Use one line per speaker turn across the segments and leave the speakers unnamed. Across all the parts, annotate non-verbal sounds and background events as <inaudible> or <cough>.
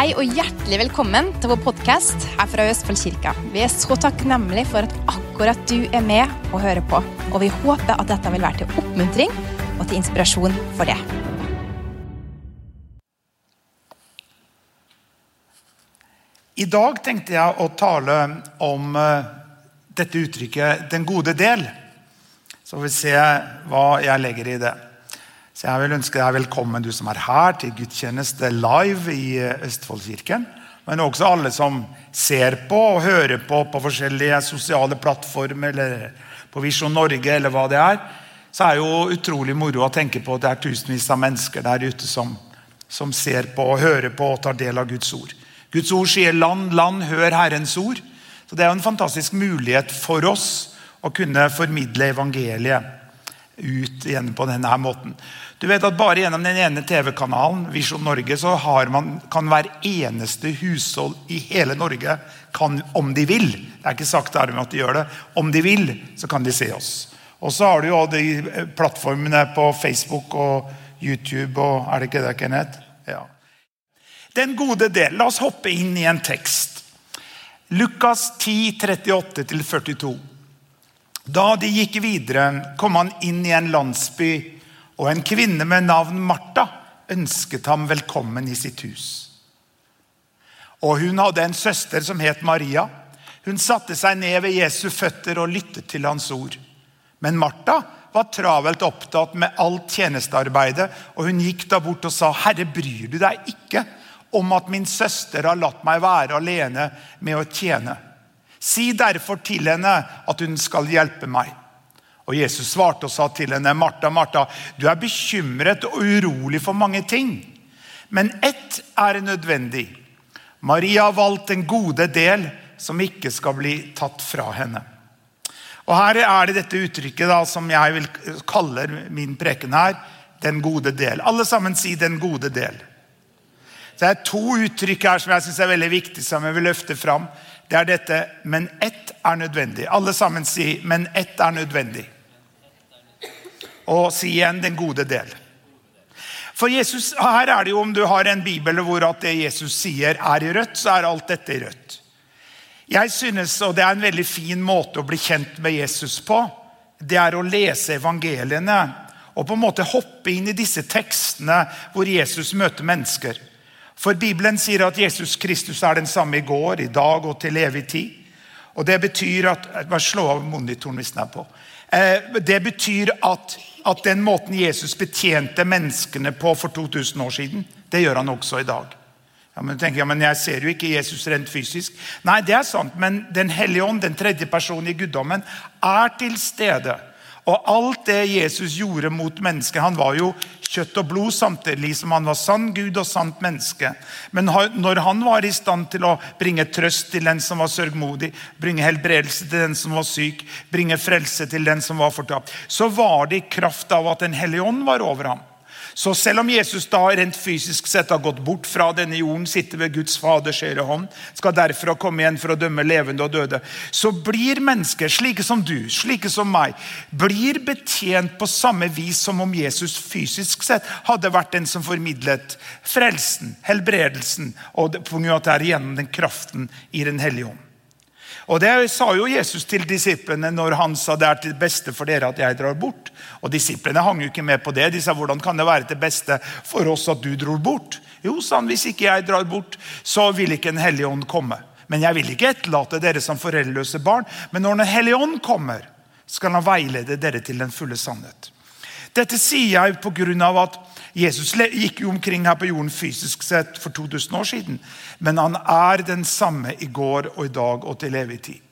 Hei og hjertelig velkommen til vår podkast her fra Østfoldkirka. Vi er så takknemlige for at akkurat du er med og hører på. Og vi håper at dette vil være til oppmuntring og til inspirasjon for det.
I dag tenkte jeg å tale om eh, dette uttrykket 'den gode del'. Så får vi se hva jeg legger i det. Så Jeg vil ønske deg velkommen, du som er her, til gudstjeneste live i eh, Østfoldkirken. Men også alle som ser på og hører på på forskjellige sosiale plattformer, eller på Visjon Norge, eller hva det er. Så er det jo utrolig moro å tenke på at det er tusenvis av mennesker der ute som, som ser på og hører på og tar del av Guds ord. Guds ord sier 'land, land, hør Herrens ord'. Så Det er jo en fantastisk mulighet for oss å kunne formidle evangeliet ut igjen på denne måten. Du vet at Bare gjennom den ene TV-kanalen Visjon Norge så man, kan hver eneste hushold i hele Norge kan, om de vil Det er ikke sagt dermed at de gjør det. Om de vil, så kan de se oss. Og så har du jo de plattformene på Facebook og YouTube og Er det ikke det, Kenneth? Ja. Den gode del. La oss hoppe inn i en tekst. Lukas 10, 38-42. Da de gikk videre, kom han inn i en landsby, og en kvinne med navn Martha ønsket ham velkommen i sitt hus. Og Hun hadde en søster som het Maria. Hun satte seg ned ved Jesu føtter og lyttet til hans ord. Men Martha var travelt opptatt med alt tjenestearbeidet, og hun gikk da bort og sa, 'Herre, bryr du deg ikke om at min søster har latt meg være alene med å tjene?' Si derfor til henne at hun skal hjelpe meg. Og Jesus svarte og sa til henne, Martha, Martha, du er bekymret og urolig for mange ting. Men ett er nødvendig. Maria har valgt den gode del som ikke skal bli tatt fra henne. Og Her er det dette uttrykket da, som jeg vil kalle min preken her, den gode del. Alle sammen si 'den gode del'. Det er to uttrykk her som jeg synes er veldig viktige, som jeg vil løfte fram. Det er dette 'men ett er nødvendig'. Alle sammen si 'men ett er nødvendig'. Og si igjen 'den gode del'. For Jesus, Her er det jo om du har en bibel hvor at det Jesus sier er i rødt, så er alt dette i rødt. Jeg synes, og Det er en veldig fin måte å bli kjent med Jesus på. Det er å lese evangeliene og på en måte hoppe inn i disse tekstene hvor Jesus møter mennesker. For Bibelen sier at Jesus Kristus er den samme i går, i dag og til evig tid. Og Det betyr at Bare slå av monitoren hvis den er på. Det betyr at, at den måten Jesus betjente menneskene på for 2000 år siden, det gjør han også i dag. Ja, men, du tenker, ja, men Jeg ser jo ikke Jesus rent fysisk. Nei, det er sant, men Den hellige ånd, den tredje personen i guddommen, er til stede. Og alt det Jesus gjorde mot mennesker Han var jo kjøtt og blod samtidig som han var sann Gud og sant menneske. Men når han var i stand til å bringe trøst til den som var sørgmodig, bringe helbredelse til den som var syk, bringe frelse til den som var fortapt, så var det i kraft av at Den hellige ånd var over ham. Så selv om Jesus da rent fysisk sett har gått bort fra denne jorden, sitter ved Guds Faders høyre hånd, skal derfra komme igjen for å dømme levende og døde, så blir mennesker, slike som du, slike som meg, blir betjent på samme vis som om Jesus fysisk sett hadde vært den som formidlet frelsen, helbredelsen, og det gjennom den kraften i Den hellige ånd. Og Det sa jo Jesus til disiplene når han sa det er til beste for dere at jeg drar bort. Og Disiplene hang jo ikke med på det. De sa hvordan kan det være til beste for oss at du drar bort? Jo, sa han, hvis ikke jeg drar bort, så vil ikke Den hellige ånd komme. Men jeg vil ikke etterlate dere som foreldreløse barn. Men når Den hellige ånd kommer, skal han veilede dere til den fulle sannhet. Dette sier jeg på grunn av at Jesus gikk jo omkring her på jorden fysisk sett for 2000 år siden. Men han er den samme i går og i dag og til evig tid.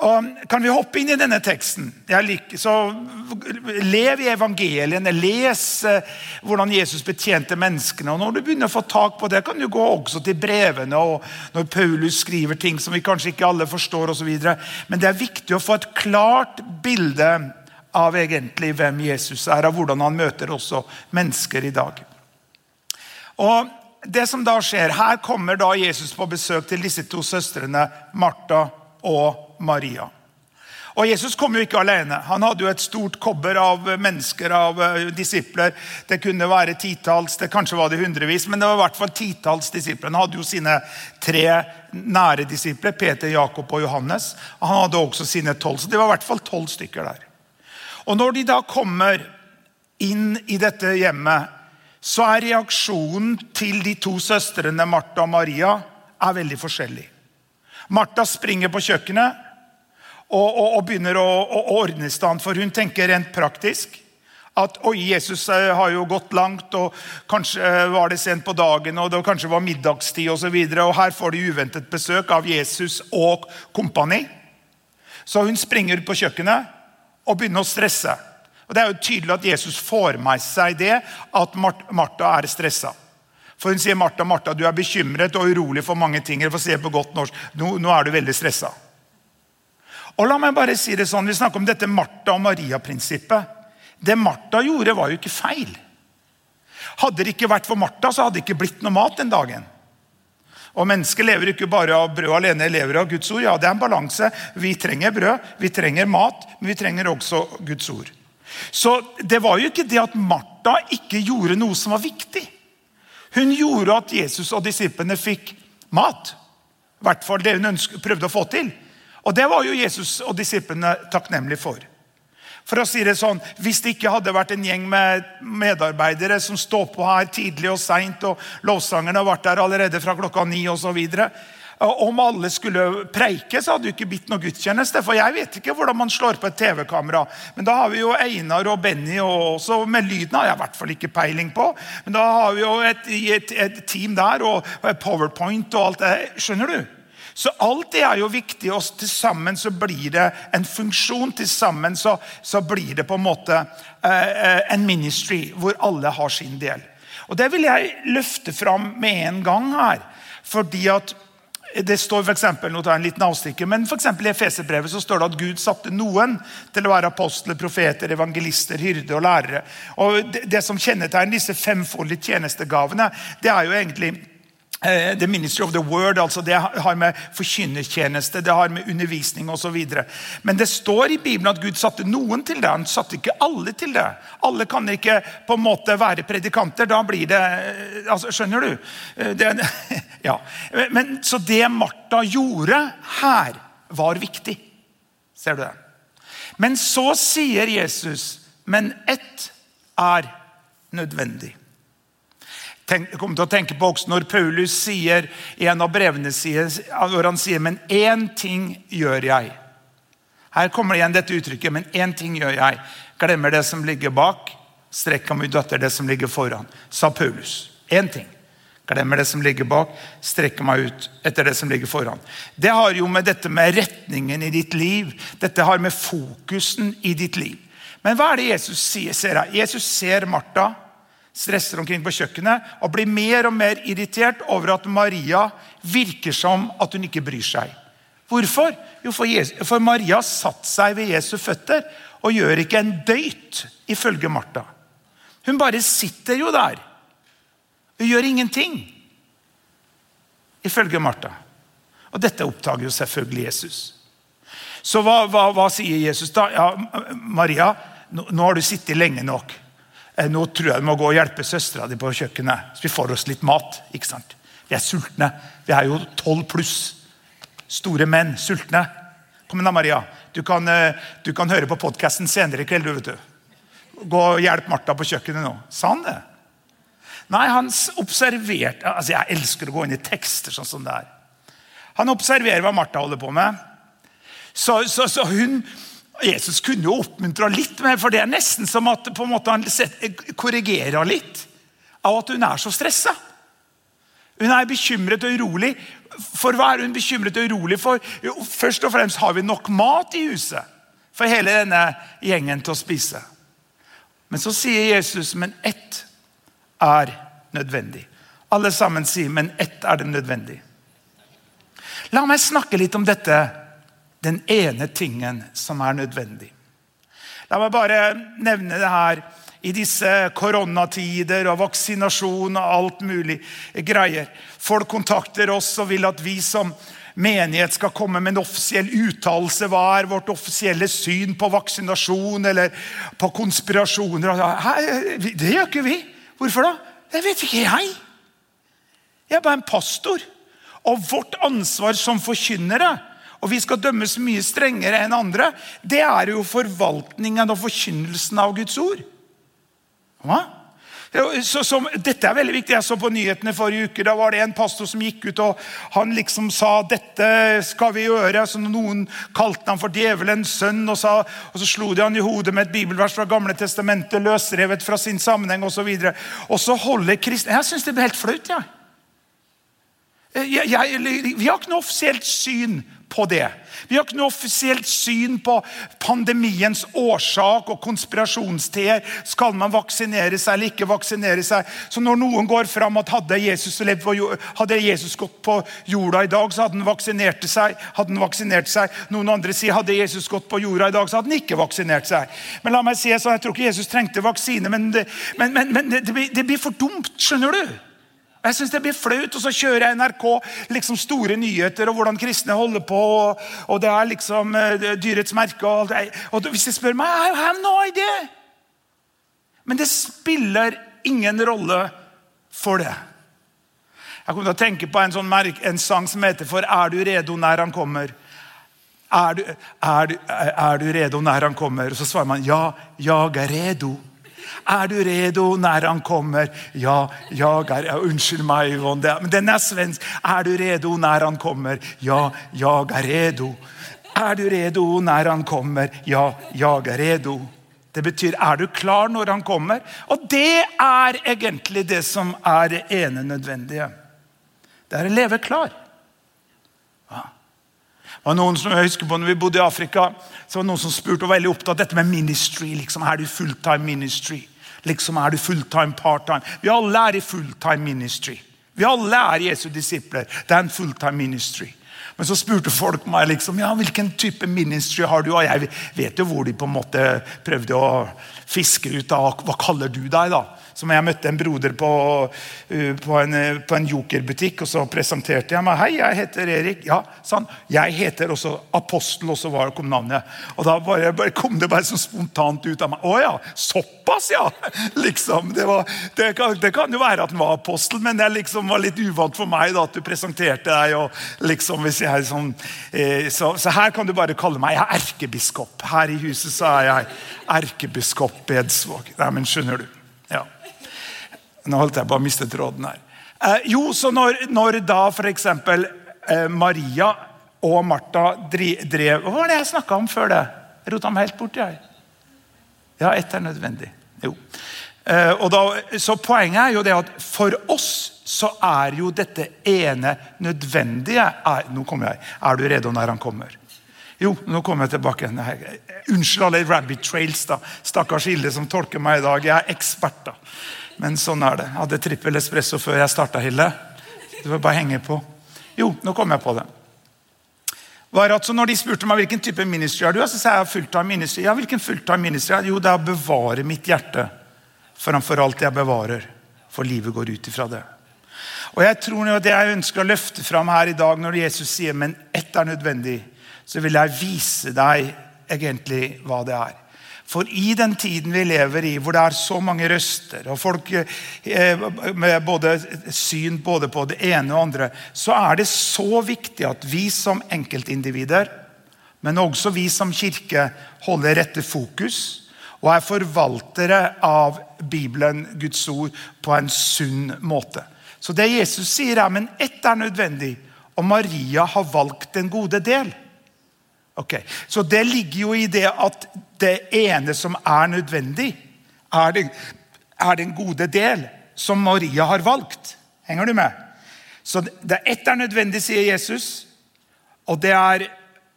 Og kan vi hoppe inn i denne teksten? Liker, så Lev i evangeliene. Les eh, hvordan Jesus betjente menneskene. og Når du begynner å få tak på det, kan du gå også til brevene. og Når Paulus skriver ting som vi kanskje ikke alle forstår osv. Men det er viktig å få et klart bilde av egentlig hvem Jesus er, av hvordan han møter også mennesker i dag. Og det som da skjer, Her kommer da Jesus på besøk til disse to søstrene Martha og Maria. Og Jesus kom jo ikke alene. Han hadde jo et stort kobber av mennesker, av eh, disipler. Det kunne være titalls, det kanskje var det hundrevis, men det var i hvert fall titalls disipler. Han hadde jo sine tre nære disipler, Peter, Jakob og Johannes. Han hadde også sine tolv, så det var i hvert fall tolv stykker der. Og når de da kommer inn i dette hjemmet, så er reaksjonen til de to søstrene Martha og Maria er veldig forskjellig. Martha springer på kjøkkenet og, og, og begynner å, å, ordne i stand. For hun tenker rent praktisk at oi, Jesus eh, har jo gått langt, og kanskje eh, var det sent på dagen, og det kanskje var middagstid. Og, så videre, og her får de uventet besøk av Jesus og kompani. Så hun springer ut på kjøkkenet og begynne å stresse. Og Det er jo tydelig at Jesus får med seg det at Martha er stressa. For hun sier Martha, Martha, du er bekymret og urolig for mange ting. Jeg får si på godt norsk, nå, nå er du veldig stressa. Og la meg bare si det sånn, Vi snakker om dette Martha og Maria-prinsippet. Det Martha gjorde, var jo ikke feil. Hadde det ikke vært for Martha, så hadde det ikke blitt noe mat den dagen. Og Mennesker lever ikke bare av brød alene, lever av Guds ord. Ja, Det er en balanse. Vi trenger brød, vi trenger mat, men vi trenger også Guds ord. Så det var jo ikke det at Martha ikke gjorde noe som var viktig. Hun gjorde at Jesus og disiplene fikk mat. I hvert fall det hun prøvde å få til. Og Det var jo Jesus og disiplene takknemlige for. For å si det sånn, Hvis det ikke hadde vært en gjeng med medarbeidere som står på her tidlig og seint, og lovsangerne har vært der allerede fra klokka ni osv. Om alle skulle preike, så hadde det ikke blitt noe gudstjeneste. For jeg vet ikke hvordan man slår på et TV-kamera. Men da har vi jo Einar og Benny, og også med lyden har jeg i hvert fall ikke peiling på. Men da har vi jo et, et, et team der, og Powerpoint og alt det. Skjønner du? Så alt det er jo viktig. og Til sammen så blir det en funksjon. Til sammen så, så blir det på en måte eh, en ministry hvor alle har sin del. Og Det vil jeg løfte fram med en gang her. fordi at det står for eksempel, nå tar jeg en liten avstikker, men for I Efeserbrevet står det at Gud satte noen til å være apostler, profeter, evangelister, hyrde og lærere. Og Det, det som kjennetegner disse femfoldige tjenestegavene, det er jo egentlig Eh, the Ministry of the Word, altså det har med forkynnertjeneste, det har med undervisning osv. Men det står i Bibelen at Gud satte noen til det. Han satte ikke alle til det. Alle kan ikke på en måte være predikanter. Da blir det eh, altså, Skjønner du? Eh, det, <laughs> ja. Men, så det Martha gjorde her, var viktig. Ser du det? Men så sier Jesus, men ett er nødvendig. Jeg kommer til å tenke på også når Paulus sier i en av brevene når han sier men én ting gjør jeg. Her kommer igjen dette uttrykket. Men én ting gjør jeg. Glemmer det som ligger bak, strekker meg ut etter det som ligger foran. Sa Paulus. Én ting. Glemmer det som ligger bak, strekker meg ut etter det som ligger foran. Det har jo med dette med retningen i ditt liv Dette har med fokusen i ditt liv. Men hva er det Jesus sier? Ser? Jesus ser Martha stresser omkring på kjøkkenet og blir mer og mer irritert over at Maria virker som at hun ikke bryr seg. Hvorfor? Jo, for, Jesus, for Maria satt seg ved Jesu føtter og gjør ikke en døyt, ifølge Martha. Hun bare sitter jo der. Hun gjør ingenting, ifølge Martha. Og dette oppdager jo selvfølgelig Jesus. Så hva, hva, hva sier Jesus da? Ja, Maria, nå, nå har du sittet lenge nok. Eh, nå tror jeg du må gå og hjelpe søstera di på kjøkkenet, så vi får oss litt mat. ikke sant? Vi er sultne. Vi er jo tolv pluss. Store menn. Sultne. Kom igjen, Maria. Du kan, eh, du kan høre på podkasten senere i kveld. du vet du. Gå og hjelp Martha på kjøkkenet nå. Sa han det? Nei, han observerte altså Jeg elsker å gå inn i tekster sånn som det er. Han observerer hva Martha holder på med. Så, så, så hun Jesus kunne jo oppmuntra litt, for det er nesten som at han korrigerer litt av at hun er så stressa. Hun er bekymret og urolig. For hva er hun bekymret og urolig for? Jo, først og fremst har vi nok mat i huset for hele denne gjengen til å spise. Men så sier Jesus men ett er nødvendig. Alle sammen sier men ett er det nødvendig. La meg snakke litt om dette den ene tingen som er nødvendig. La meg bare nevne det her i disse koronatider og vaksinasjon og alt mulig greier. Folk kontakter oss og vil at vi som menighet skal komme med en offisiell uttalelse. Hva er vårt offisielle syn på vaksinasjon eller på konspirasjoner? Det gjør ikke vi. Hvorfor da? Det vet ikke jeg. Jeg er bare en pastor. Og vårt ansvar som forkynnere og vi skal dømmes mye strengere enn andre, det er jo forvaltningen og forkynnelsen av Guds ord. Hva? Så, så, dette er veldig viktig. Jeg så på nyhetene forrige uke. Da var det en pastor som gikk ut og han liksom sa dette skal vi gjøre. Så Noen kalte han for djevelens sønn, og, sa, og så slo de han i hodet med et bibelvers fra Gamle testamentet, løsrevet fra sin sammenheng. Og, så og så holder kristne Jeg syns det blir helt flaut. Ja. Jeg, jeg, vi har ikke noe offisielt syn på det. Vi har ikke noe offisielt syn på pandemiens årsak og konspirasjonsteer. Skal man vaksinere seg eller ikke vaksinere seg? Så når noen går fram at hadde Jesus, hadde Jesus gått på jorda i dag, så hadde han vaksinert seg. Hadde han vaksinert seg. Noen andre sier hadde Jesus gått på jorda i dag, så hadde han ikke vaksinert seg. Men la meg si så Jeg tror ikke Jesus trengte vaksine, men det, men, men, men det, blir, det blir for dumt. Skjønner du? Jeg synes Det blir flaut, og så kjører jeg NRK liksom store nyheter og hvordan kristne holder på. Og, og det er liksom uh, dyrets merke. Og, alt. og Hvis de spør meg I have no idea. Men det spiller ingen rolle for det. Jeg kommer til å tenke på en, sånn merke, en sang som heter 'For er du redo når han kommer'? Er du, er, du, er du redo når han kommer? Og så svarer man ja, jeg er redo. Er du redo når han kommer? Ja, jeg er ja, Unnskyld meg, Yvonne, men den er svensk. Er du redo når han kommer? Ja, jeg er redo. Er du redo når han kommer? Ja, jeg er redo. Det betyr er du klar når han kommer? Og det er egentlig det som er det ene nødvendige. Det er å leve klar. Det var noen som jeg husker på når vi bodde i Afrika, så var det noen som spurte og var veldig opptatt av dette med ministry. liksom, Er du fulltime ministry? Liksom Er du fulltime, part-time? Vi alle er i fulltime ministry. Vi alle er Jesu disipler. Det er en fulltime ministry. Men så spurte folk meg liksom, ja, hvilken type ministry har du. Og jeg vet jo hvor de på en måte prøvde å fiske ut av hva kaller du deg. da? Som jeg møtte en broder på, uh, på en, uh, på en jokerbutikk, og så presenterte jeg meg. 'Hei, jeg heter Erik.' Ja, sa han. 'Jeg heter også Apostel', og så var, kom navnet. Og da bare, bare kom det bare så spontant ut av meg. 'Å ja, såpass, ja!' <laughs> liksom. Det, var, det, kan, det, kan, jo være at han var apostel, men det liksom var litt uvant for meg da, at du presenterte deg. og liksom hvis jeg sånn, eh, så, så, her kan du bare kalle meg jeg er erkebiskop. Her i huset så er jeg erkebiskop Bedsvåg. Nei, men skjønner du. Ja. Nå holdt jeg på å miste tråden her. Eh, jo, så når, når da f.eks. Eh, Maria og Martha drev Hva var det jeg snakka om før det? Jeg rota meg helt bort. jeg. Ja, ett er nødvendig. Jo. Eh, og da, så Poenget er jo det at for oss så er jo dette ene nødvendige er, Nå kommer jeg. Er du rede når han kommer? Jo, nå kommer jeg tilbake. Unnskyld alle rabbit trails. da. Stakkars Hilde som tolker meg i dag. Jeg er ekspert. da. Men sånn er det. Jeg hadde trippel espresso før jeg starta, Hilde. Du får bare henge på. Jo, nå kom jeg på det. Var at så når de spurte meg hvilken type ministry er du, så sa jeg fulltime ministry. Ja, hvilken fulltime ministry er Jo, det er å bevare mitt hjerte framfor alt jeg bevarer. For livet går ut ifra det. Og jeg tror at Det jeg ønsker å løfte fram her i dag, når Jesus sier men ett er nødvendig, så vil jeg vise deg egentlig hva det er. For i den tiden vi lever i, hvor det er så mange røster, og folk eh, med både syn både på det ene og andre, så er det så viktig at vi som enkeltindivider, men også vi som kirke, holder rette fokus og er forvaltere av Bibelen, Guds ord, på en sunn måte. Så det Jesus sier, er men ett er nødvendig, og Maria har valgt den gode del. Ok, Så det ligger jo i det at det ene som er nødvendig, er, det, er den gode del som Maria har valgt. Henger du med? Så det ett er nødvendig, sier Jesus, og det er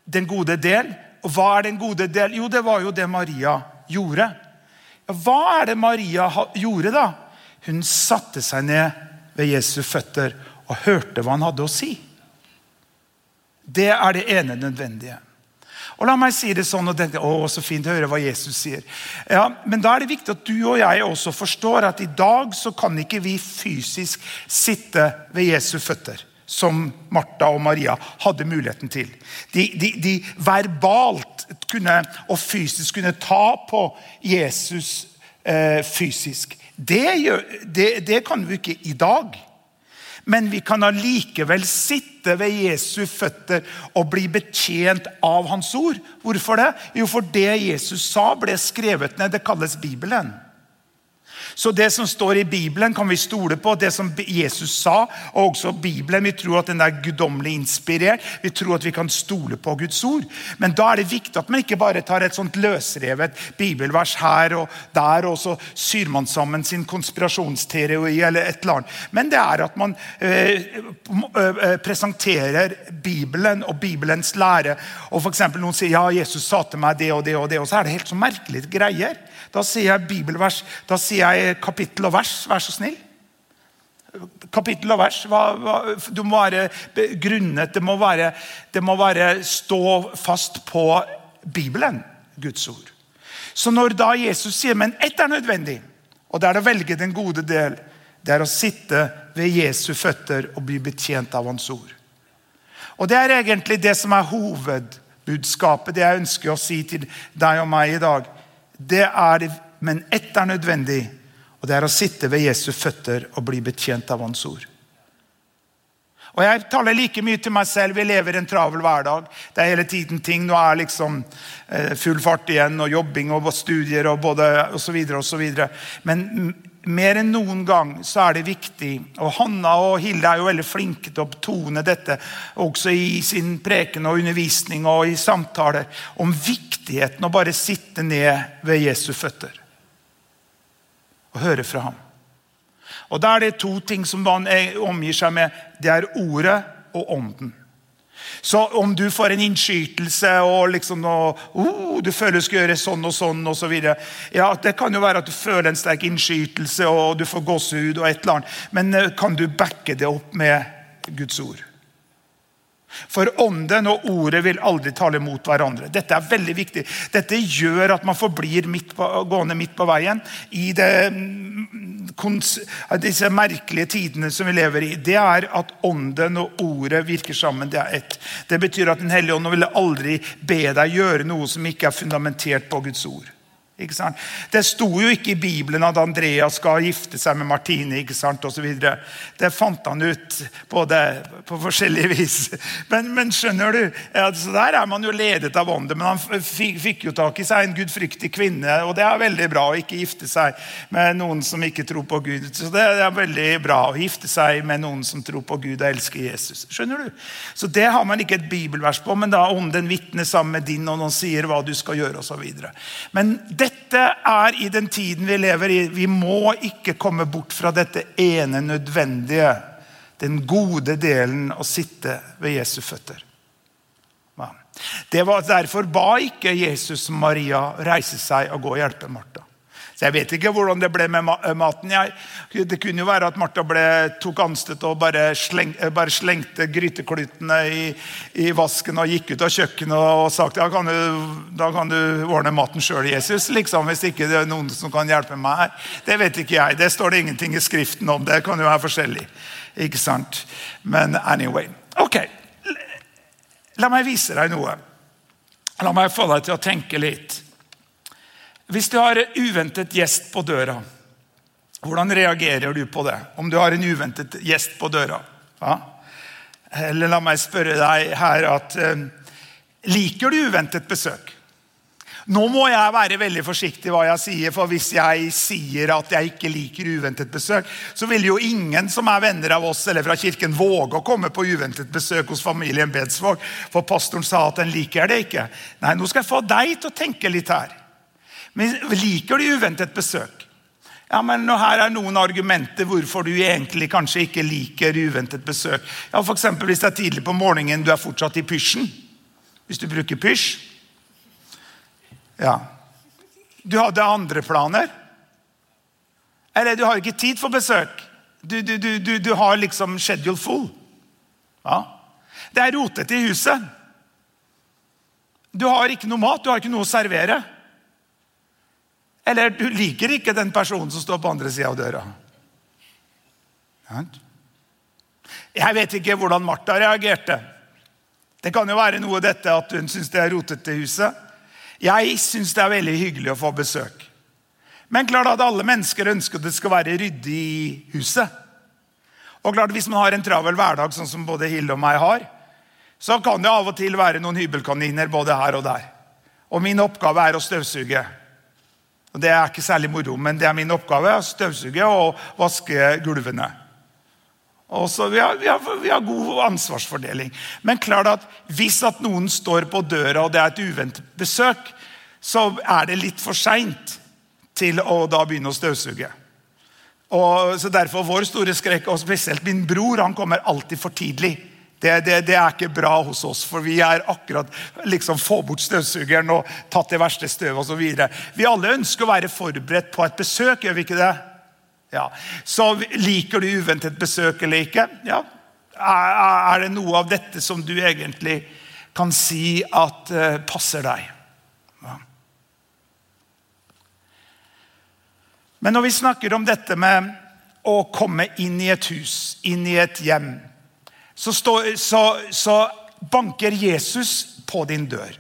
den gode del. Og hva er den gode del? Jo, det var jo det Maria gjorde. Hva er det Maria gjorde, da? Hun satte seg ned ved Jesu føtter og hørte hva han hadde å si. Det er det ene nødvendige. Og la meg si det sånn, og tenke, å, så fint å høre hva Jesus sier. Ja, Men da er det viktig at du og jeg også forstår at i dag så kan ikke vi fysisk sitte ved Jesu føtter. som Martha og Maria hadde muligheten til. De, de, de verbalt kunne, og fysisk kunne ta på Jesus eh, fysisk. Det, gjør, det, det kan vi ikke i dag. Men vi kan allikevel sitte ved Jesu føtter og bli betjent av hans ord. Hvorfor det? Jo, for det Jesus sa, ble skrevet ned. Det kalles Bibelen. Så det som står i Bibelen, kan vi stole på. Det som Jesus sa, og også Bibelen. Vi tror at den er guddommelig inspirert. Vi tror at vi kan stole på Guds ord. Men da er det viktig at man ikke bare tar et sånt løsrevet bibelvers her og der, og så syr man sammen sin konspirasjonsteori eller et eller annet. Men det er at man øh, øh, presenterer Bibelen og Bibelens lære. Og for Noen sier ja, Jesus sa til meg det og det, og det, og så er det helt så merkelige greier. Da sier jeg bibelvers. Da sier jeg kapittel og vers. Vær så snill. Kapittel og vers. Hva, hva, du må være grunnet. Det må være, det må være stå fast på Bibelen, Guds ord. Så når da Jesus sier men ett er nødvendig, og det er å velge den gode del, det er å sitte ved Jesu føtter og bli betjent av hans ord. Og Det er egentlig det som er hovedbudskapet, det jeg ønsker å si til deg og meg i dag det er, men ett er nødvendig, og det er å sitte ved Jesu føtter og bli betjent av Hans ord. Og Jeg taler like mye til meg selv. Vi lever en travel hverdag. Det er hele tiden ting. Nå er liksom eh, full fart igjen, og jobbing og studier og både osv. osv. Men mer enn noen gang så er det viktig, og Hanna og Hilde er jo veldig flinke til å tone dette også i sin preken og undervisning og i samtaler, om viktigheten å bare sitte ned ved Jesu føtter og høre fra ham. Og Da er det to ting som man omgir seg med. Det er ordet og ånden. Så om du får en innskytelse og liksom og, uh, du føler du skal gjøre sånn og sånn og så ja, Det kan jo være at du føler en sterk innskytelse og du får gåsehud og et eller annet. Men uh, kan du backe det opp med Guds ord? For ånden og ordet vil aldri tale mot hverandre. Dette er veldig viktig. Dette gjør at man forblir midt på, gående midt på veien i det, disse merkelige tidene som vi lever i. Det er at ånden og ordet virker sammen. Det er ett. Det betyr at Den hellige ånd vil aldri be deg gjøre noe som ikke er fundamentert på Guds ord. Det sto jo ikke i Bibelen at Andreas skal gifte seg med Martine. ikke sant, og så videre. Det fant han ut både på forskjellige vis. Men, men skjønner du, altså der er man jo ledet av ånden. Men han fikk jo tak i seg en gudfryktig kvinne, og det er veldig bra å ikke gifte seg med noen som ikke tror på Gud. Så Det er veldig bra å gifte seg med noen som tror på Gud og elsker Jesus. Skjønner du? Så Det har man ikke et bibelvers på, men da ånden vitner sammen med din, og noen sier hva du skal gjøre osv. Men dette er i den tiden vi lever i. Vi må ikke komme bort fra dette ene nødvendige. Den gode delen å sitte ved Jesu føtter. Det var Derfor ba ikke Jesus Maria reise seg og gå og hjelpe Martha. Så Jeg vet ikke hvordan det ble med eh, maten. Jeg. Det kunne jo være at Martha ble, tok anstøt og bare, sleng, eh, bare slengte gryteklutene i, i, vasken og gikk ut av kjøkkenet og sa ja, kan da kan du ordne maten sjøl, Jesus. Liksom, hvis ikke det er noen som kan hjelpe meg her. Det vet ikke jeg. Det står det ingenting i Skriften om. Det kan jo være forskjellig. Ikke sant? Men anyway. Ok. La meg vise deg noe. La meg få deg til å tenke litt. Hvis du har en uventet gjest på døra, hvordan reagerer du på det? Om du har en uventet gjest på døra? Ja? Eller la meg spørre deg her at eh, Liker du uventet besøk? Nå må jeg være veldig forsiktig hva jeg sier, for hvis jeg sier at jeg ikke liker uventet besøk, så vil jo ingen som er venner av oss eller fra kirken, våge å komme på uventet besøk hos familien Bedsvåg, for pastoren sa at den liker det ikke. Nei, nå skal jeg få deg til å tenke litt her. Men liker du uventet besøk? Ja, men Her er noen argumenter hvorfor du egentlig kanskje ikke liker uventet besøk. Ja, for Hvis det er tidlig på morgenen, du er fortsatt i pysjen. Hvis du bruker pysj. Ja. Du hadde andre planer. Eller du har ikke tid for besøk. Du, du, du, du har liksom schedule full. Ja. Det er rotete i huset. Du har ikke noe mat, du har ikke noe å servere. Eller du liker ikke den personen som står på andre sida av døra. Jeg vet ikke hvordan Martha reagerte. Det kan jo være noe dette at hun syns det er rotete i huset. Jeg syns det er veldig hyggelig å få besøk. Men klart at alle mennesker ønsker det skal være ryddig i huset. Og klart Hvis man har en travel hverdag, sånn som både Hilde og meg har, så kan det av og til være noen hybelkaniner både her og der. Og min oppgave er å støvsuge. Og Det er ikke særlig moro, men det er min oppgave å støvsuge og vaske gulvene. Og så vi har, vi, har, vi har, god ansvarsfordeling. Men klart at hvis at noen står på døra, og det er et uventet besøk, så er det litt for seint til å da begynne å støvsuge. Og så Derfor vår store skrekk, og spesielt min bror, han kommer alltid for tidlig. Det, det, det, er ikke bra hos oss, for vi er akkurat liksom få bort støvsugeren og tatt det verste støvet osv. Vi alle ønsker å være forberedt på et besøk, gjør vi ikke det? Ja. Så liker du uventet besøk eller ikke? Ja. Er det noe av dette som du egentlig kan si at uh, passer deg? Ja. Men når vi snakker om dette med å komme inn i et hus, inn i et hjem, så, stå, så, så banker Jesus på din dør.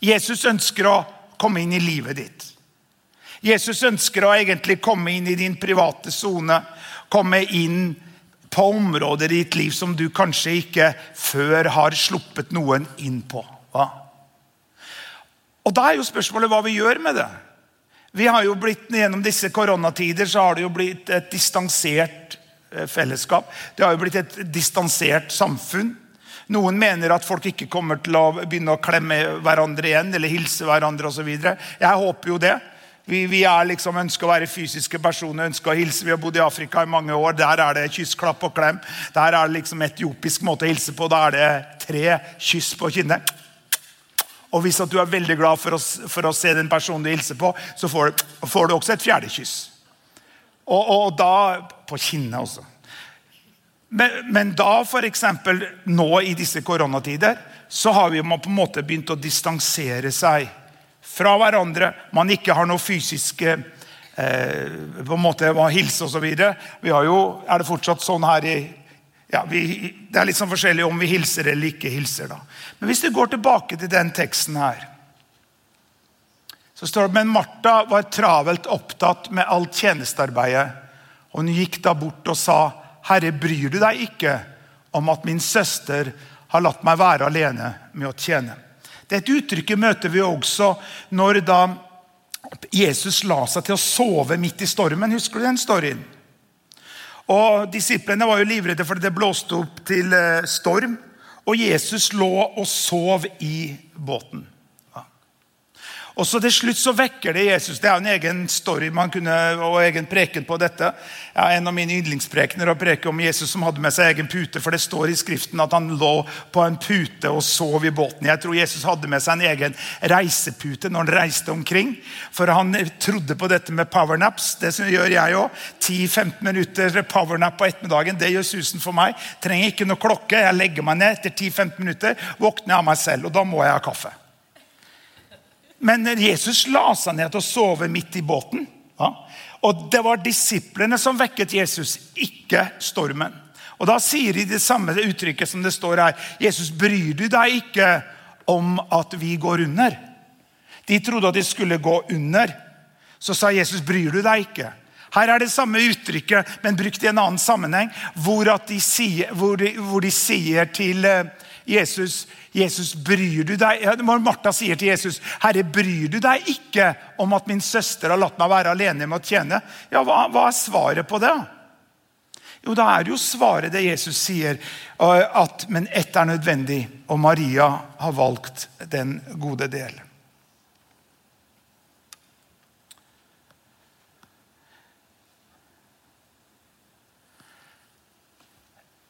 Jesus ønsker å komme inn i livet ditt. Jesus ønsker å egentlig komme inn i din private sone. Komme inn på områder i ditt liv som du kanskje ikke før har sluppet noen inn på. Hva? Og Da er jo spørsmålet hva vi gjør med det. Vi har jo blitt, Gjennom disse koronatider så har det jo blitt et distansert fellesskap. Det har jo blitt et distansert samfunn. Noen mener at folk ikke kommer til å begynne å klemme hverandre igjen eller hilse hverandre osv. Jeg håper jo det. Vi, vi liksom, ønsker å være fysiske personer, ønsker å hilse. Vi har bodd i Afrika i mange år. Der er det kyss, klapp og klem. Der er det liksom etiopisk måte å hilse på. Da er det tre kyss på kinnet. Og hvis du er veldig glad for å, for å, se den personen du hilser på, så får du, får du også et fjerde kyss. Og, og, da På kinnet også. Men, men da, f.eks. nå i disse koronatider, så har vi på en måte begynt å distansere seg fra hverandre. Man ikke har noe fysiske eh, på en måte hilse osv. Vi har jo, er det fortsatt sånn her i ja, vi, Det er litt sånn forskjellig om vi hilser eller ikke hilser. da. Men hvis du går tilbake til den teksten her, så står det men Martha var travelt opptatt med alt tjenestearbeidet. Og hun gikk da bort og sa, 'Herre, bryr du deg ikke om at min søster har latt meg være alene med å tjene?' Dette uttrykket møter vi også når da Jesus la seg til å sove midt i stormen. Husker du den storyen? Og Disiplene var jo livredde fordi det blåste opp til eh, storm. Og Jesus lå og sov i båten. Og så Til slutt så vekker det Jesus. Det er en egen story man kunne, og egen preken på dette. Ja, en av mine yndlingsprekener å preke om Jesus som hadde med seg egen pute. For det står i Skriften at han lå på en pute og sov i båten. Jeg tror Jesus hadde med seg en egen reisepute når han reiste omkring. For han trodde på dette med powernaps. Det gjør jeg òg. 10-15 minutter powernap på ettermiddagen. Det gjør susen for meg. Trenger ikke noe klokke. Jeg legger meg ned etter 10-15 minutter, våkner jeg av meg selv. Og da må jeg ha kaffe. Men Jesus la seg ned til å sove midt i båten. Ja. Og det var disiplene som vekket Jesus, ikke stormen. Og Da sier de det samme uttrykket som det står her. Jesus, bryr du deg ikke om at vi går under? De trodde at de skulle gå under. Så sa Jesus, bryr du deg ikke? Her er det samme uttrykket, men brukt i en annen sammenheng. Hvor, de sier, hvor, de, hvor de sier til eh, Jesus, Jesus, bryr du deg? Martha sier til Jesus, 'Herre, bryr du deg ikke om at min søster har latt meg være alene med å tjene?' Ja, hva, hva er svaret på det? Jo, da er jo svaret det Jesus sier, at 'men ett er nødvendig', og Maria har valgt den gode del.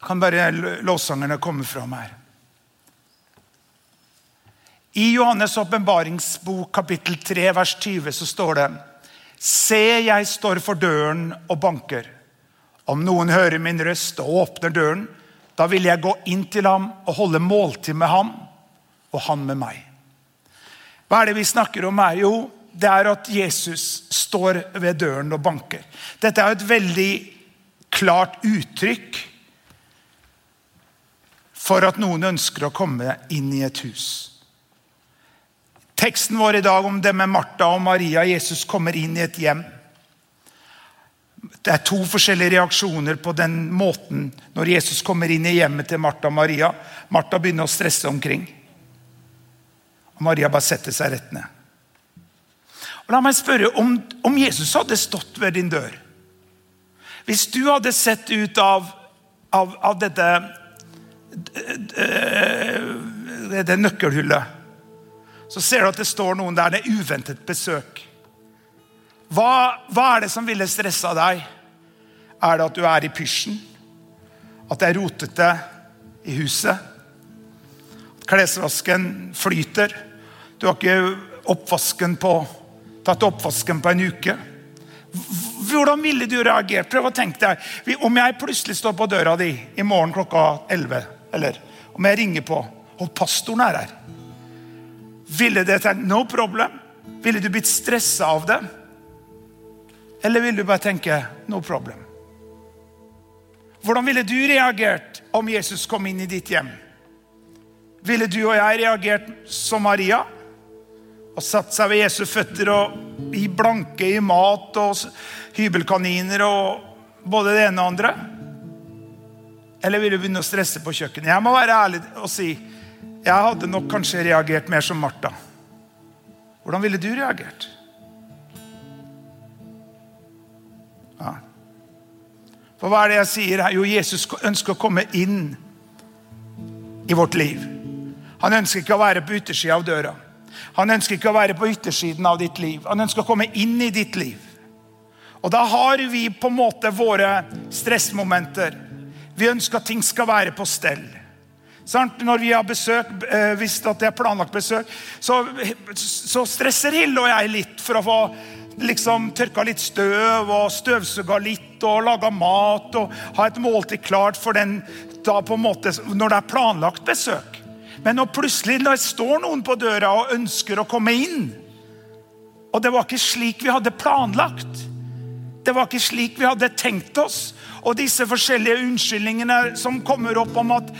Kan bare lovsangerne komme fram her? I Johannes' åpenbaringsbok kapittel 3 vers 20 så står det Se, jeg står for døren og banker. Om noen hører min røst og åpner døren, da vil jeg gå inn til ham og holde måltid med ham, og han med meg. Hva er det vi snakker om her? Jo, det er at Jesus står ved døren og banker. Dette er et veldig klart uttrykk for at noen ønsker å komme inn i et hus. Teksten vår i dag om det med Martha og Maria. Jesus kommer inn i et hjem. Det er to forskjellige reaksjoner på den måten når Jesus kommer inn i hjemmet til Martha og Maria. Martha begynner å stresse omkring. Og Maria bare setter seg rett ned. Og la meg spørre om, om Jesus hadde stått ved din dør. Hvis du hadde sett ut av, av, av dette, dette nøkkelhullet, så ser du at det står noen der. Det er uventet besøk. Hva, hva er det som ville stressa deg? Er det at du er i pysjen? At det er rotete i huset? At klesvasken flyter? Du har ikke oppvasken på, tatt oppvasken på en uke? Hvordan ville du reagert? Prøv å tenke deg. Om jeg plutselig står på døra di i morgen klokka 11, eller om jeg ringer på, og pastoren er her ville det tenkt no problem? Ville du blitt stressa av det? Eller ville du bare tenke no problem? Hvordan ville du reagert om Jesus kom inn i ditt hjem? Ville du og jeg reagert som Maria? Og satt seg ved Jesu føtter og i blanke i mat og hybelkaniner og både det ene og andre? Eller ville du begynne å stresse på kjøkkenet? Jeg må være ærlig og si jeg hadde nok kanskje reagert mer som Martha. Hvordan ville du reagert? Ja. For hva er det jeg sier her? Jo, Jesus ønsker å komme inn i vårt liv. Han ønsker ikke å være på yttersida av døra. Han ønsker ikke å være på yttersiden av ditt liv. Han ønsker å komme inn i ditt liv. Og da har vi på en måte våre stressmomenter. Vi ønsker at ting skal være på stell. Når vi har besøk, eh, hvis det er planlagt besøk, så, så stresser Hilde og jeg litt for å få liksom tørka litt støv og støvsuga litt og laga mat og ha et måltid klart for den da på en måte, når det er planlagt besøk. Men når plutselig det står noen på døra og ønsker å komme inn Og det var ikke slik vi hadde planlagt. Det var ikke slik vi hadde tenkt oss. Og disse forskjellige unnskyldningene som kommer opp om at,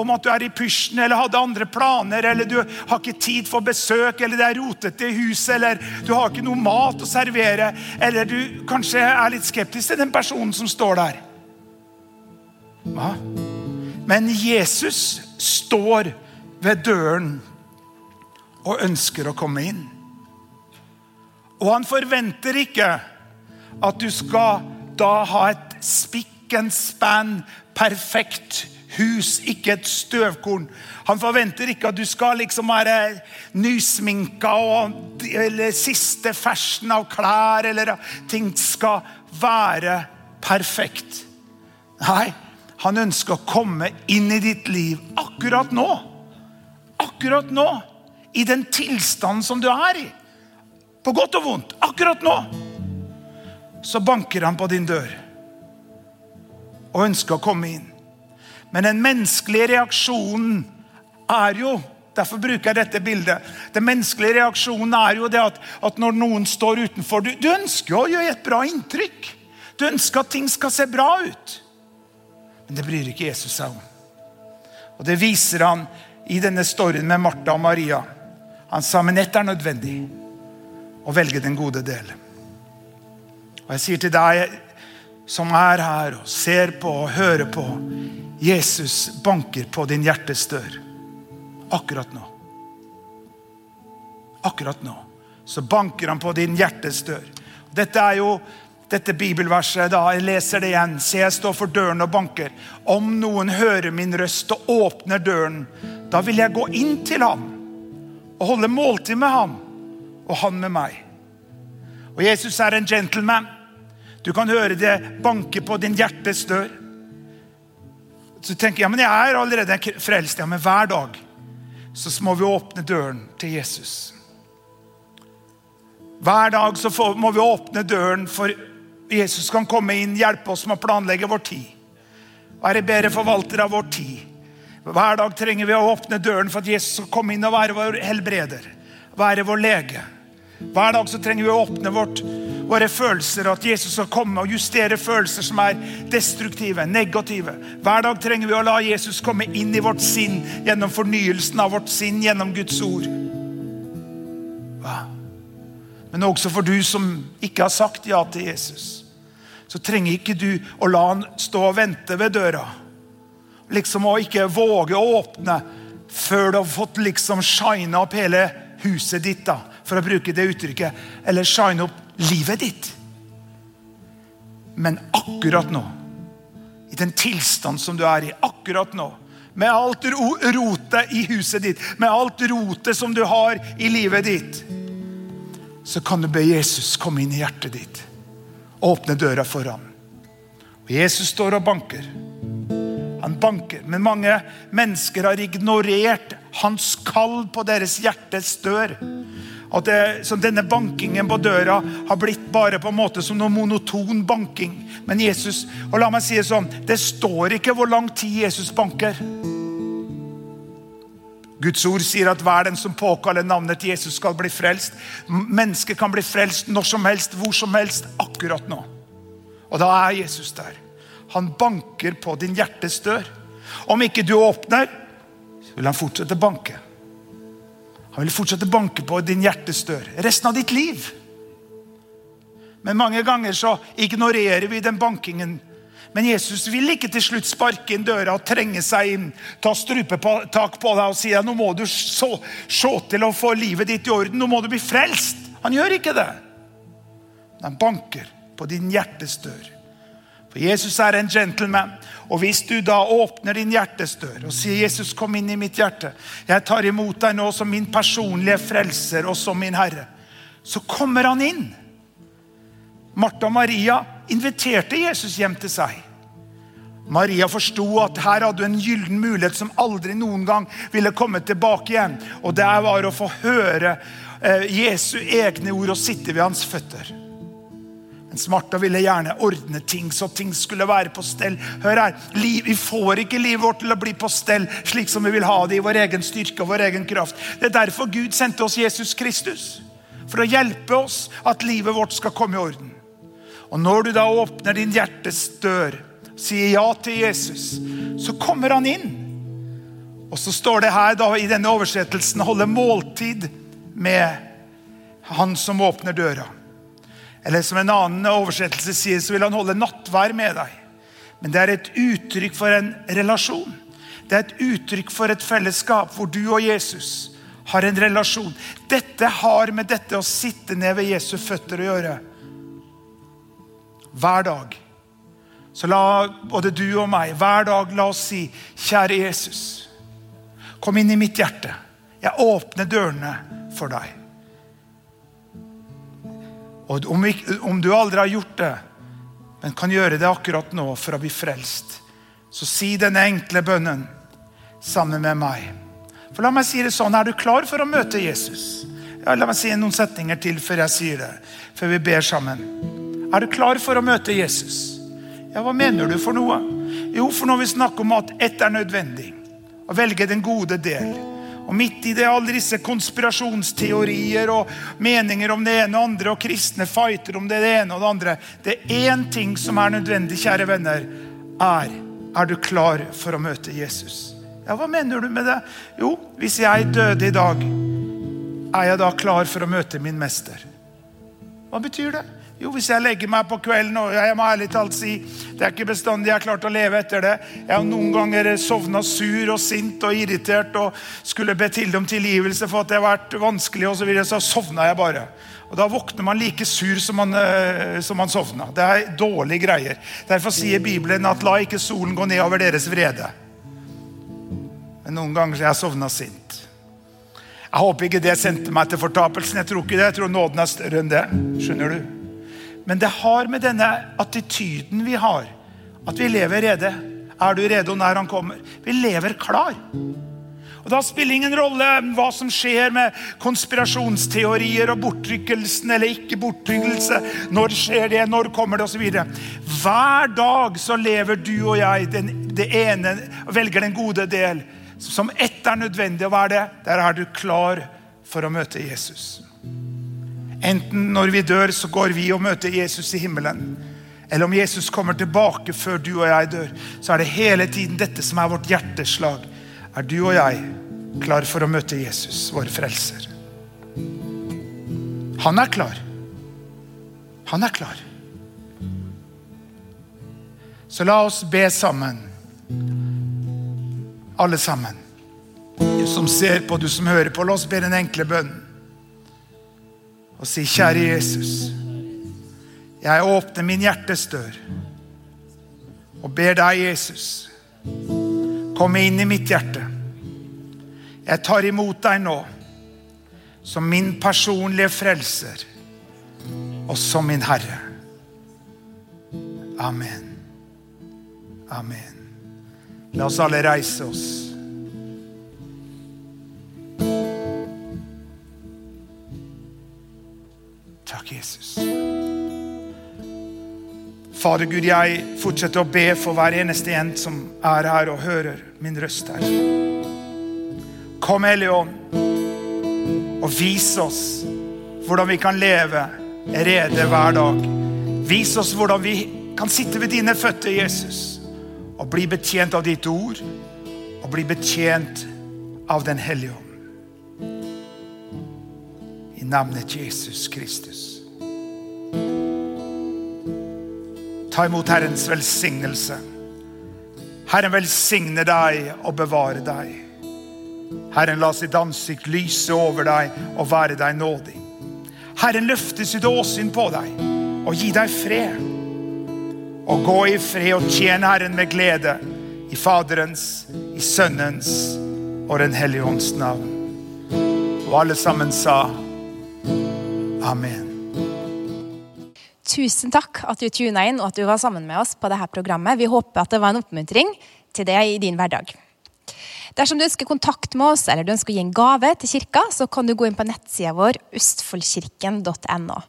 om at, du er i pysjen eller hadde andre planer, eller du har ikke tid for besøk, eller det er rotete i huset, eller du har ikke noe mat å servere, eller du kanskje er litt skeptisk til den personen som står der. Hva? Men Jesus står ved døren og ønsker å komme inn. Og han forventer ikke at du skal da ha et spikk and span, perfekt hus, ikke et støvkorn. Han forventer ikke at du skal liksom være nysminka og eller siste fersen av klær, eller at ting skal være perfekt. Nei, han ønsker å komme inn i ditt liv akkurat nå. Akkurat nå. I den tilstanden som du er i. På godt og vondt. Akkurat nå. Så banker han på din dør og ønsker å komme inn. Men den menneskelige reaksjonen er jo Derfor bruker jeg dette bildet. Den menneskelige reaksjonen er jo det at, at når noen står utenfor du, du ønsker å gjøre et bra inntrykk. Du ønsker at ting skal se bra ut. Men det bryr ikke Jesus seg om. Og Det viser han i denne storyen med Martha og Maria. Han sa men ett er nødvendig å velge den gode del. Og jeg sier til deg som er her og ser på og hører på. Jesus banker på din hjertes dør. Akkurat nå. Akkurat nå så banker han på din hjertes dør. Dette er jo dette bibelverset. da, Jeg leser det igjen. Se, jeg står for døren og banker. Om noen hører min røst og åpner døren, da vil jeg gå inn til ham og holde måltid med ham og han med meg. Og Jesus er en gentleman. Du kan høre det banke på din hjertes dør. Så du tenker ja, men jeg er allerede frelst. Ja, men hver dag så må vi åpne døren til Jesus. Hver dag så må vi åpne døren for Jesus kan komme inn, hjelpe oss med å planlegge vår tid. Være bedre forvalter av vår tid. Hver dag trenger vi å åpne døren for at Jesus skal komme inn og være vår helbreder. Være vår lege. Hver dag så trenger vi å åpne vårt våre følelser, at Jesus skal komme og justere følelser som er destruktive, negative. Hver dag trenger vi å la Jesus komme inn i vårt sinn gjennom fornyelsen av vårt sinn gjennom Guds ord. Hva? Men også for du som ikke har sagt ja til Jesus, så trenger ikke du å la han stå og vente ved døra. Liksom å ikke våge å åpne før du har fått liksom shine opp hele huset ditt, da, for å bruke det uttrykket. Eller shine opp livet ditt. Men akkurat nå, i den tilstand som du er i akkurat nå, med alt rotet i huset ditt, med alt rotet som du har i livet ditt, så kan du be Jesus komme inn i hjertet ditt. Åpne døra for ham. Og Jesus står og banker. Han banker, men mange mennesker har ignorert hans kall på deres hjertes dør. At det, Denne bankingen på døra har blitt bare på en måte som noe monoton banking. Men Jesus, og la meg si Det sånn, det står ikke hvor lang tid Jesus banker. Guds ord sier at hver den som påkaller navnet til Jesus, skal bli frelst. Mennesket kan bli frelst når som helst, hvor som helst, akkurat nå. Og da er Jesus der. Han banker på din hjertes dør. Om ikke du åpner, vil han fortsette å banke. Han vil fortsette å banke på din hjertes dør resten av ditt liv. Men mange ganger så ignorerer vi den bankingen. Men Jesus vil ikke til slutt sparke inn døra og trenge seg inn, ta strupetak på deg og si at nå må du se til å få livet ditt i orden. Nå må du bli frelst. Han gjør ikke det. Han banker på din hjertes dør. For Jesus er en gentleman. Og hvis du da åpner din hjertes dør og sier 'Jesus, kom inn i mitt hjerte', 'Jeg tar imot deg nå som min personlige frelser og som min Herre', så kommer han inn. Martha og Maria inviterte Jesus hjem til seg. Maria forsto at her hadde hun en gyllen mulighet som aldri noen gang ville komme tilbake igjen. Og det var å få høre eh, Jesu egne ord og sitte ved hans føtter. Mens Martha ville gjerne ordne ting så ting skulle være på stell. Hør her, Vi får ikke livet vårt til å bli på stell slik som vi vil ha det i vår egen styrke og vår egen kraft. Det er derfor Gud sendte oss Jesus Kristus. For å hjelpe oss at livet vårt skal komme i orden. Og Når du da åpner din hjertes dør, sier ja til Jesus, så kommer han inn. Og så står det her da, i denne oversettelsen 'holde måltid med han som åpner døra'. Eller som en annen oversettelse sier, så vil han holde nattvær med deg. Men det er et uttrykk for en relasjon. Det er et uttrykk for et fellesskap hvor du og Jesus har en relasjon. Dette har med dette å sitte ned ved Jesu føtter å gjøre. Hver dag. Så la både du og meg hver dag la oss si, kjære Jesus, kom inn i mitt hjerte. Jeg åpner dørene for deg. Og om, om, du aldri har gjort det, men kan gjøre det akkurat nå for å bli frelst, så si denne enkle bønnen sammen med meg. For la meg si det sånn, Er du klar for å møte Jesus? Ja, la meg si noen setninger til før jeg sier det. Før vi ber sammen. Er du klar for å møte Jesus? Ja, Hva mener du for noe? Jo, for når vi snakker om at ett er nødvendig, å velge den gode del og midt i det alle disse konspirasjonsteorier og meninger om det ene og andre, og kristne fighter om det ene og det andre Det er én ting som er nødvendig, kjære venner, er Er du klar for å møte Jesus? Ja, Hva mener du med det? Jo, hvis jeg døde i dag, er jeg da klar for å møte min mester? Hva betyr det? Jo, hvis jeg legger meg på kvelden og jeg må ærlig talt si det er ikke bestandig jeg har klart å leve etter det. Jeg har noen ganger sovna sur og sint og irritert og skulle be til om tilgivelse for at det har vært vanskelig, og så, videre, så sovna jeg bare. Og Da våkner man like sur som man, uh, som man sovna. Det er dårlige greier. Derfor sier Bibelen at la ikke solen gå ned over deres vrede. Men noen ganger har jeg sovna sint. Jeg håper ikke det sendte meg til fortapelsen. Jeg tror ikke det. Jeg tror nåden er større enn det. Skjønner du? Men det har med denne attityden vi har, at vi lever rede. Er du rede når han kommer? Vi lever klar. Og Da spiller ingen rolle hva som skjer med konspirasjonsteorier og bortrykkelsen eller ikke bortrykkelse. Når skjer det? Når kommer det? osv. Hver dag så lever du og jeg den, det ene, velger den gode del. Som ett er nødvendig. Hva er det? Der er du klar for å møte Jesus. Enten når vi dør, så går vi og møter Jesus i himmelen. Eller om Jesus kommer tilbake før du og jeg dør, så er det hele tiden dette som er vårt hjerteslag. Er du og jeg klar for å møte Jesus, vår frelser? Han er klar. Han er klar. Så la oss be sammen. Alle sammen. Du som ser på, du som hører på, la oss be den enkle bønnen. Og si, kjære Jesus, jeg åpner min hjertes dør og ber deg, Jesus, komme inn i mitt hjerte. Jeg tar imot deg nå som min personlige frelser og som min Herre. Amen. Amen. La oss alle reise oss. Takk, Jesus. Fader Gud, jeg fortsetter å be for hver eneste en som er her og hører min røst her. Kom, Hellige og vis oss hvordan vi kan leve rede hver dag. Vis oss hvordan vi kan sitte ved dine føtter, Jesus, og bli betjent av ditt ord og bli betjent av Den hellige ånd. I navnet Jesus Kristus. Ta imot Herrens velsignelse. Herren velsigne deg og bevare deg. Herren la sitt ansikt lyse over deg og være deg nådig. Herren løfte sitt åsyn på deg og gi deg fred. Og gå i fred og tjene Herren med glede. I Faderens, i Sønnens og Den hellige ånds navn. Og alle sammen sa amen.
Tusen takk at du tuna inn og at du var sammen med oss på dette programmet. Vi håper at det var en oppmuntring til deg i din hverdag. Dersom du ønsker kontakt med oss eller du ønsker å gi en gave til kirka, så kan du gå inn på nettsida vår østfoldkirken.no.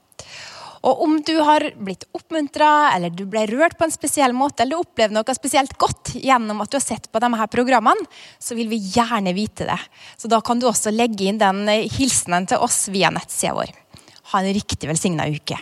Og om du har blitt oppmuntra, eller du ble rørt på en spesiell måte, eller du opplevde noe spesielt godt gjennom at du har sett på de her programmene, så vil vi gjerne vite det. Så da kan du også legge inn den hilsenen til oss via nettsida vår. Ha en riktig velsigna uke.